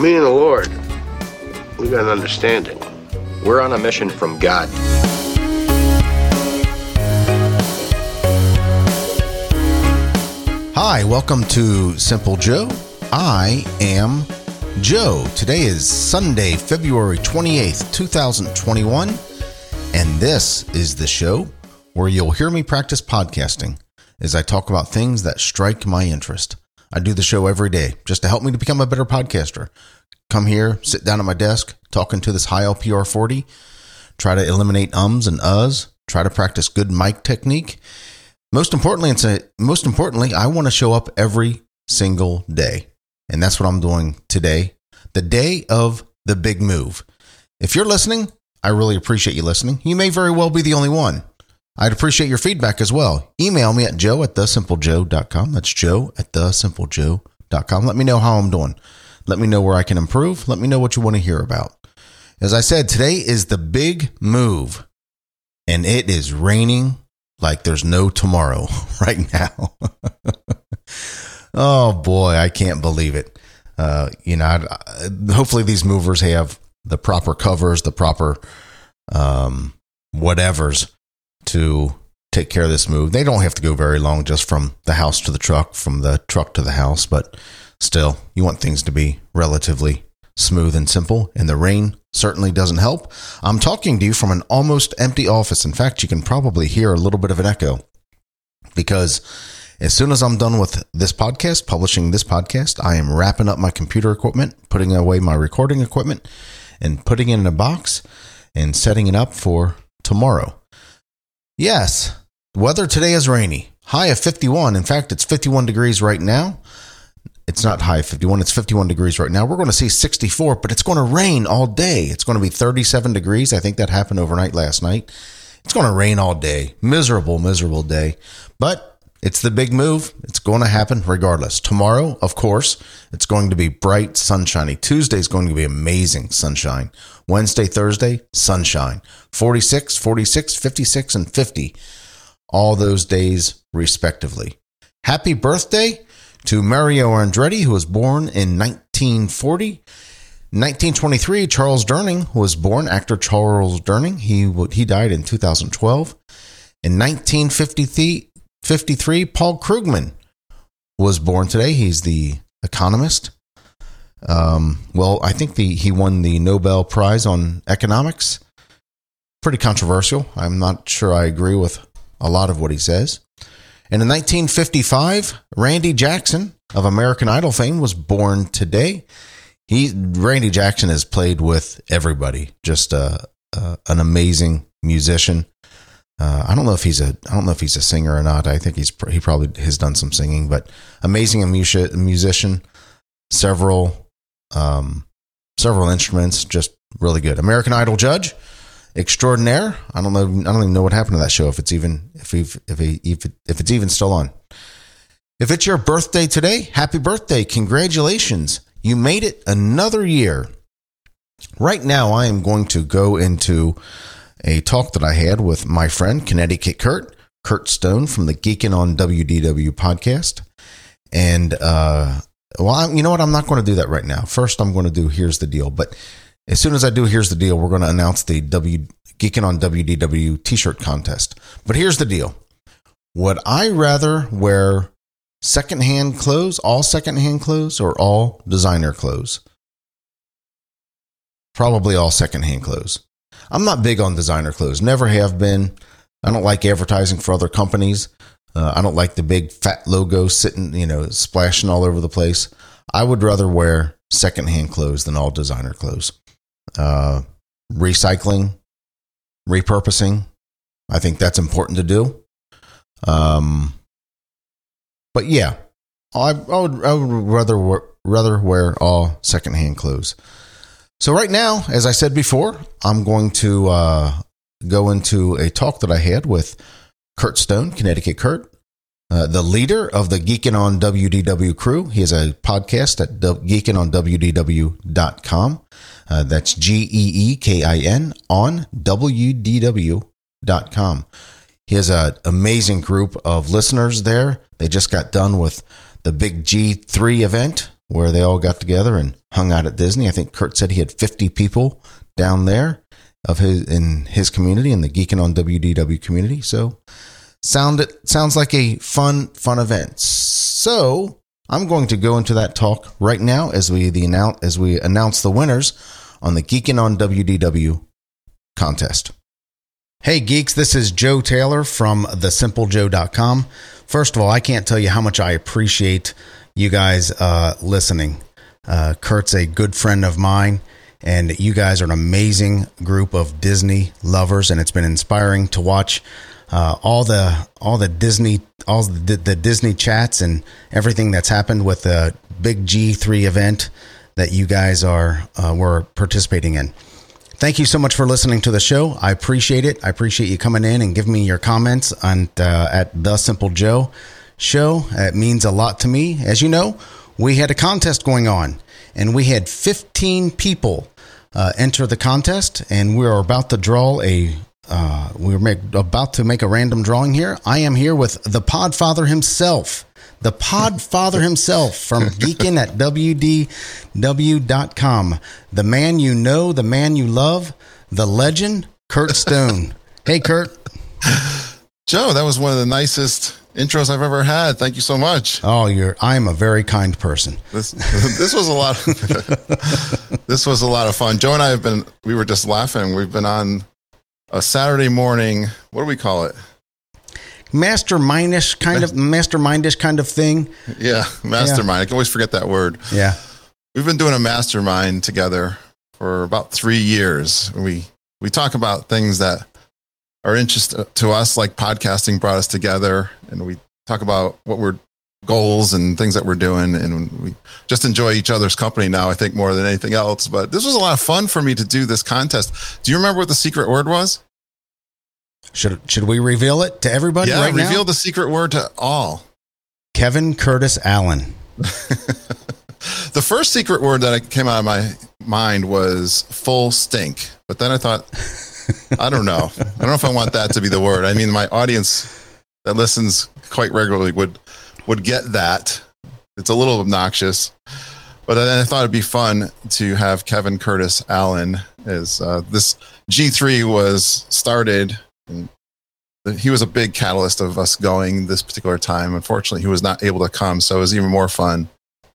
me and the Lord, we got an understanding. We're on a mission from God. Hi, welcome to Simple Joe. I am Joe. Today is Sunday, February 28th, 2021, and this is the show where you'll hear me practice podcasting as I talk about things that strike my interest. I do the show every day just to help me to become a better podcaster. Come here, sit down at my desk, talking to this Heil PR 40, try to eliminate ums and uhs, try to practice good mic technique. Most importantly, it's a, most importantly, I want to show up every single day. And that's what I'm doing today, the day of the big move. If you're listening, I really appreciate you listening. You may very well be the only one. I'd appreciate your feedback as well. Email me at joe at thesimplejoe.com. That's joe at thesimplejoe.com. Let me know how I'm doing. Let me know where I can improve. Let me know what you want to hear about. As I said, today is the big move, and it is raining like there's no tomorrow right now. oh boy, I can't believe it. Uh, you know, I'd, I, hopefully these movers have the proper covers, the proper um, whatevers to take care of this move. They don't have to go very long just from the house to the truck, from the truck to the house, but still, you want things to be relatively smooth and simple, and the rain certainly doesn't help. I'm talking to you from an almost empty office. In fact, you can probably hear a little bit of an echo because as soon as I'm done with this podcast, publishing this podcast, I am wrapping up my computer equipment, putting away my recording equipment, and putting it in a box and setting it up for tomorrow. Yes, weather today is rainy. High of 51. In fact, it's 51 degrees right now. It's not high 51, it's 51 degrees right now. We're going to see 64, but it's going to rain all day. It's going to be 37 degrees. I think that happened overnight last night. It's going to rain all day. Miserable, miserable day. But it's the big move. It's going to happen regardless. Tomorrow, of course, it's going to be bright, sunshiny. Tuesday is going to be amazing sunshine. Wednesday, Thursday, sunshine. 46, 46, 56, and 50. All those days, respectively. Happy birthday to Mario Andretti, who was born in 1940. 1923, Charles Durning was born. Actor Charles Durning. He he died in 2012. In 1953, 53, Paul Krugman was born today. He's the economist. Um, well, I think the he won the Nobel Prize on economics. Pretty controversial. I'm not sure I agree with a lot of what he says. And in 1955, Randy Jackson of American Idol fame was born today. He Randy Jackson has played with everybody. Just a, a an amazing musician. Uh, I don't know if he's a I don't know if he's a singer or not. I think he's he probably has done some singing, but amazing music, musician. Several um, several instruments, just really good. American Idol judge extraordinaire. I don't know. I don't even know what happened to that show. If it's even if he if he if, it, if it's even still on. If it's your birthday today, happy birthday! Congratulations, you made it another year. Right now, I am going to go into a talk that I had with my friend Connecticut Kurt, Kurt Stone from the Geeking on WDW podcast. And, uh, well, you know what? I'm not going to do that right now. First, I'm going to do Here's the Deal. But as soon as I do Here's the Deal, we're going to announce the W Geeking on WDW t shirt contest. But here's the deal Would I rather wear secondhand clothes, all secondhand clothes, or all designer clothes? Probably all secondhand clothes. I'm not big on designer clothes, never have been. I don't like advertising for other companies. Uh, I don't like the big fat logo sitting, you know, splashing all over the place. I would rather wear secondhand clothes than all designer clothes. Uh, recycling, repurposing, I think that's important to do. Um, but yeah, I, I, would, I would rather rather wear all secondhand clothes. So right now, as I said before, I'm going to uh, go into a talk that I had with Kurt Stone, Connecticut Kurt, uh, the leader of the Geeking on WDW crew. He has a podcast at geekinonwdw.com. Uh, that's G E E K I N on WDW.com. He has an amazing group of listeners there. They just got done with the big G3 event where they all got together and hung out at Disney. I think Kurt said he had 50 people down there of his in his community in the Geeking on WDW community. So sounded sounds like a fun fun event. So I'm going to go into that talk right now as we the announce as we announce the winners on the Geeking on WDW contest. Hey geeks, this is Joe Taylor from thesimplejoe.com. First of all, I can't tell you how much I appreciate you guys uh, listening. Uh, Kurt's a good friend of mine, and you guys are an amazing group of Disney lovers, and it's been inspiring to watch uh, all the all the Disney all the, the Disney chats and everything that's happened with the big G3 event that you guys are uh, were participating in. Thank you so much for listening to the show. I appreciate it. I appreciate you coming in and giving me your comments on uh, at the Simple Joe show. It means a lot to me. As you know, we had a contest going on, and we had 15 people uh, enter the contest, and we are about to draw a. Uh, we're make, about to make a random drawing here. I am here with the Podfather himself, the Podfather himself from Geekin at WDW.com. The man you know, the man you love, the legend, Kurt Stone. hey, Kurt. Joe, that was one of the nicest intros I've ever had. Thank you so much. Oh, you're I'm a very kind person. This this was a lot of, this was a lot of fun. Joe and I have been we were just laughing. We've been on a Saturday morning, what do we call it? Mastermindish kind of mastermindish kind of thing. Yeah, mastermind. Yeah. I can always forget that word. Yeah. We've been doing a mastermind together for about 3 years. We we talk about things that are interest uh, to us, like podcasting brought us together, and we talk about what we're goals and things that we're doing, and we just enjoy each other's company now. I think more than anything else. But this was a lot of fun for me to do this contest. Do you remember what the secret word was? Should should we reveal it to everybody? Yeah, right reveal now? the secret word to all. Kevin Curtis Allen. the first secret word that came out of my mind was full stink, but then I thought I don't know. I don't know if I want that to be the word. I mean, my audience that listens quite regularly would would get that. It's a little obnoxious, but then I thought it'd be fun to have Kevin Curtis Allen as uh, this G3 was started. He was a big catalyst of us going this particular time. Unfortunately, he was not able to come, so it was even more fun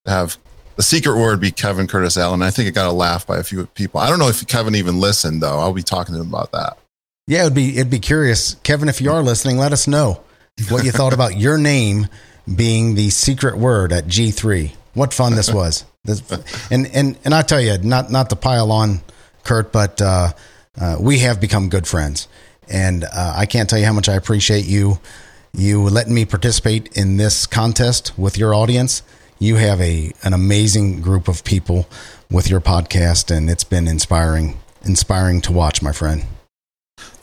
to have the secret word be Kevin Curtis Allen. I think it got a laugh by a few people. I don't know if Kevin even listened though. I'll be talking to him about that. Yeah, it'd be it'd be curious, Kevin. If you are listening, let us know what you thought about your name being the secret word at G three. What fun this was! This, and and and I tell you, not not to pile on Kurt, but uh, uh, we have become good friends, and uh, I can't tell you how much I appreciate you you letting me participate in this contest with your audience you have a an amazing group of people with your podcast, and it's been inspiring inspiring to watch, my friend.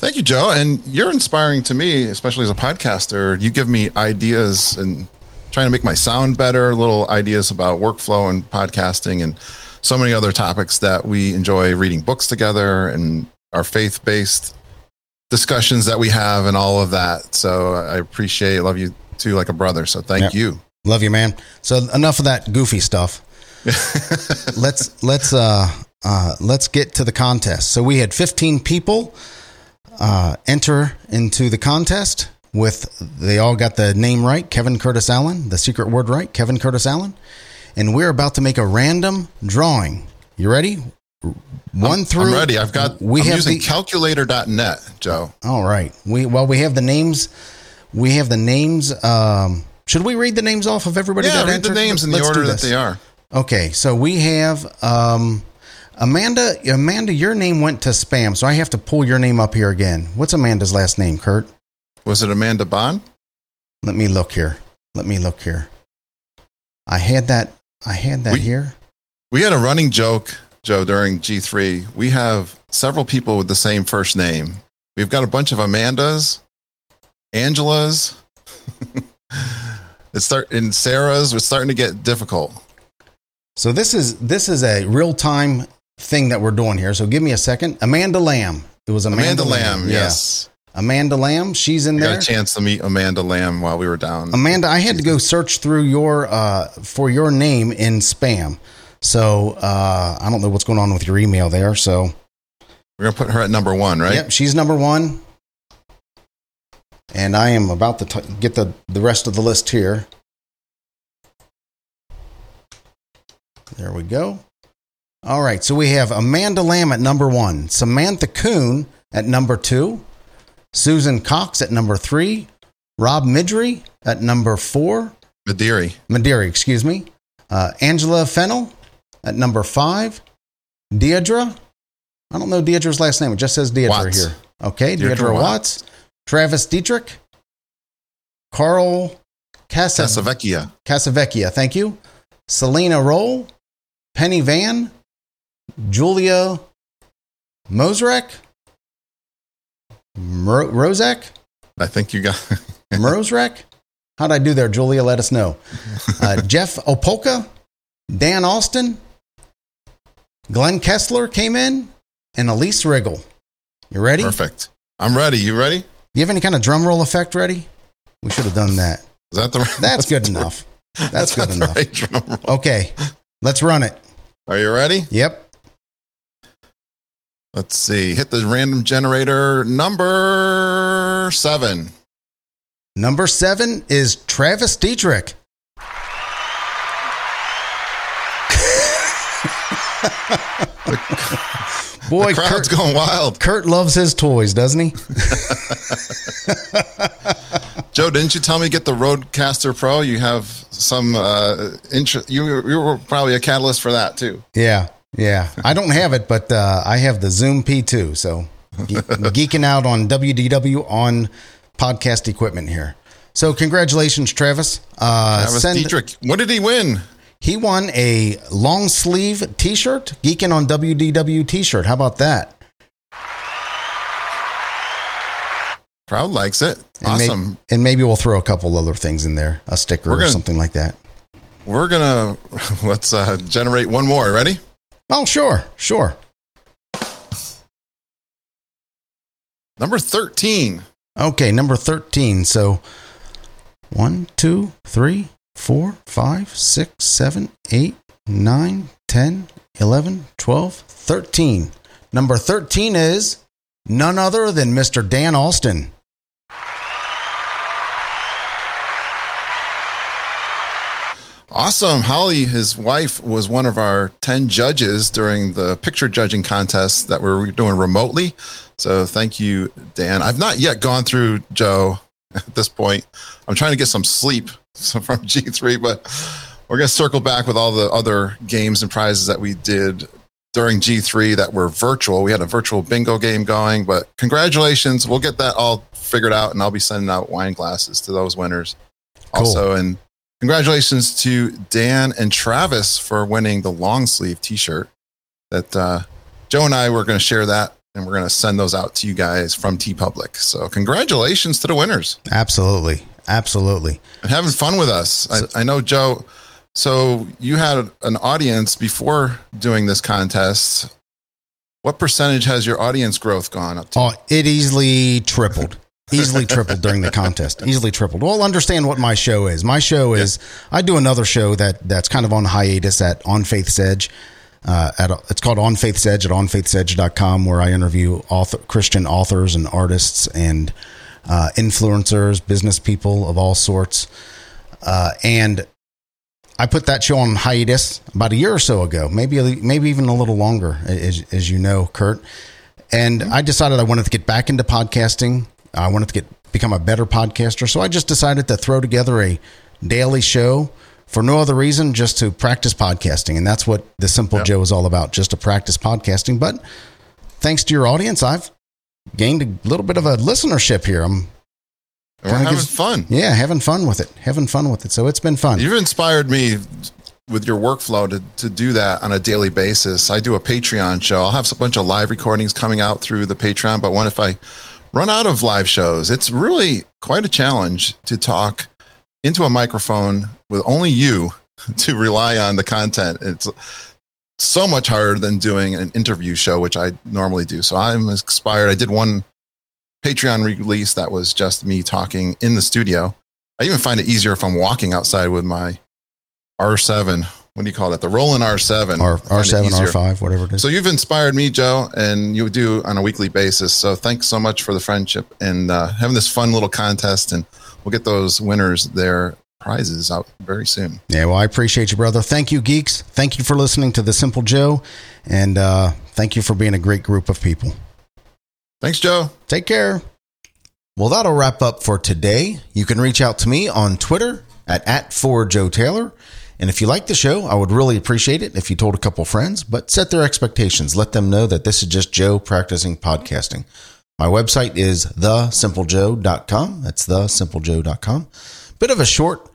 Thank you, Joe. And you're inspiring to me, especially as a podcaster. You give me ideas and trying to make my sound better, little ideas about workflow and podcasting and so many other topics that we enjoy reading books together and our faith based discussions that we have and all of that. So I appreciate, love you too, like a brother. So thank yep. you. Love you, man. So enough of that goofy stuff. let's let's uh, uh, let's get to the contest. So we had 15 people uh, enter into the contest with they all got the name right, Kevin Curtis Allen, the secret word right, Kevin Curtis Allen, and we're about to make a random drawing. You ready? One I'm, through. I'm ready. I've got. We I'm have using the, calculator.net, Joe. All right. We well we have the names. We have the names. Um, should we read the names off of everybody? Yeah, that read entered? the names in the order that they are. Okay, so we have um, Amanda. Amanda, your name went to spam, so I have to pull your name up here again. What's Amanda's last name, Kurt? Was it Amanda Bond? Let me look here. Let me look here. I had that. I had that we, here. We had a running joke, Joe, during G3. We have several people with the same first name. We've got a bunch of Amandas, Angelas. It's start in Sarah's. It's starting to get difficult. So this is this is a real time thing that we're doing here. So give me a second. Amanda Lamb. It was Amanda, Amanda Lamb. Lamb yes. Amanda Lamb. She's in I there. Got a chance to meet Amanda Lamb while we were down. Amanda, I had to go search through your uh, for your name in spam. So uh, I don't know what's going on with your email there. So We're gonna put her at number one, right? Yep, she's number one. And I am about to t- get the, the rest of the list here. There we go. All right, so we have Amanda Lamb at number one, Samantha Kuhn at number two, Susan Cox at number three, Rob Midry at number four, Madiri. Madeira, excuse me, uh, Angela Fennel at number five, Deidre. I don't know Deidre's last name. It just says Deidre Watts. here. Okay, Deidre, Deidre Watts. Travis Dietrich, Carl Casa- Casavecchia. Casavecchia, thank you. Selena Roll, Penny Van, Julia Mosrek, Mer- Rozek, I think you got Mrozrek. How'd I do there, Julia? Let us know. Uh, Jeff Opolka, Dan Austin, Glenn Kessler came in, and Elise Riggle. You ready? perfect. I'm ready. You ready? Do you have any kind of drum roll effect ready? We should have done that. that the right? That's good enough. That's good enough. Right. Okay, let's run it. Are you ready? Yep. Let's see. Hit the random generator number seven. Number seven is Travis Dietrich. Boy, the crowd's Kurt, going wild. Kurt loves his toys, doesn't he? Joe, didn't you tell me to get the RODECaster Pro? You have some uh, interest. You, you were probably a catalyst for that too. Yeah, yeah. I don't have it, but uh, I have the Zoom P2. So ge- geeking out on WDW on podcast equipment here. So congratulations, Travis. Uh, Travis send- Dietrich. What did he win? he won a long sleeve T-shirt, geeking on WDW T-shirt. How about that? Crowd likes it. And Awesome. and maybe we'll throw a couple other things in there, a sticker We're or something like that. We're gonna let's uh, generate one more. Ready? Oh, sure, sure. Number thirteen. Okay, number 13. So one, two, three, four, five, six, seven, eight, nine, 10, 11, 12, 13. Number 13 is none other than Mr. Dan Alston. Awesome. Holly, his wife, was one of our 10 judges during the picture judging contest that we're doing remotely. So thank you, Dan. I've not yet gone through Joe at this point. I'm trying to get some sleep from G3, but we're going to circle back with all the other games and prizes that we did during G3 that were virtual. We had a virtual bingo game going, but congratulations. We'll get that all figured out and I'll be sending out wine glasses to those winners Cool. also. And congratulations to Dan and Travis for winning the long sleeve t-shirt that uh, Joe and I were going to share that and we're going to send those out to you guys from TeePublic. So congratulations to the winners Absolutely. Absolutely. and having fun with us. I, I know Joe. So you had an audience before doing this contest. What percentage has your audience growth gone up to? Oh, it easily tripled. Easily tripled during the contest. Easily tripled. Well, understand what my show is. My show is I do another show that that's kind of on hiatus at On Faith's Edge. Uh, at it's called On Faith's Edge at onfaithsedge.com where I interview author, Christian authors and artists and uh, influencers, business people of all sorts. Uh, and I put that show on hiatus about a year or so ago, maybe maybe even a little longer, as, as you know, Kurt. And I decided I wanted to get back into podcasting. I wanted to get become a better podcaster, so I just decided to throw together a daily show for no other reason, just to practice podcasting, and that's what the Simple Yep. Joe is all about, just to practice podcasting. But thanks to your audience, I've gained a little bit of a listenership here. I'm we're having gives- fun. yeah, having fun with it, having fun with it. So it's been fun. You've inspired me with your workflow to, to do that on a daily basis. I do a Patreon show. I'll have a bunch of live recordings coming out through the Patreon, but what if I run out of live shows? It's really quite a challenge to talk into a microphone with only you to rely on the content. It's so much harder than doing an interview show, which I normally do. So I'm inspired. I did one Patreon release that was just me talking in the studio. I even find it easier if I'm walking outside with my R7 what do you call that? The Roland R7. R, R7. R5, whatever it is. So you've inspired me, Joe, and you do on a weekly basis. So thanks so much for the friendship and uh, having this fun little contest. And we'll get those winners their prizes out very soon. Yeah, well, I appreciate you, brother. Thank you, geeks. Thank you for listening to The Simple Joe. And uh, thank you for being a great group of people. Thanks, Joe. Take care. Well, that'll wrap up for today. You can reach out to me on Twitter at, at for Joe Taylor. And if you like the show, I would really appreciate it if you told a couple friends, but set their expectations. Let them know that this is just Joe practicing podcasting. My website is thesimplejoe.com. That's thesimplejoe.com. Bit of a short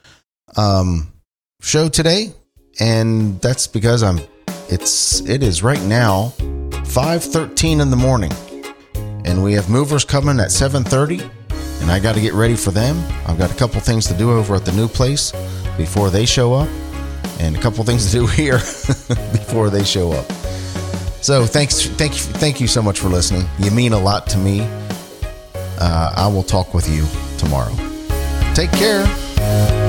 um, show today, and that's because I'm it's it is right now 5:13 in the morning and we have movers coming at 7:30 and I got to get ready for them. I've got a couple things to do over at the new place before they show up and a couple things to do here before they show up. So thanks thank you thank you so much for listening. You mean a lot to me. Uh, I will talk with you tomorrow. Take care.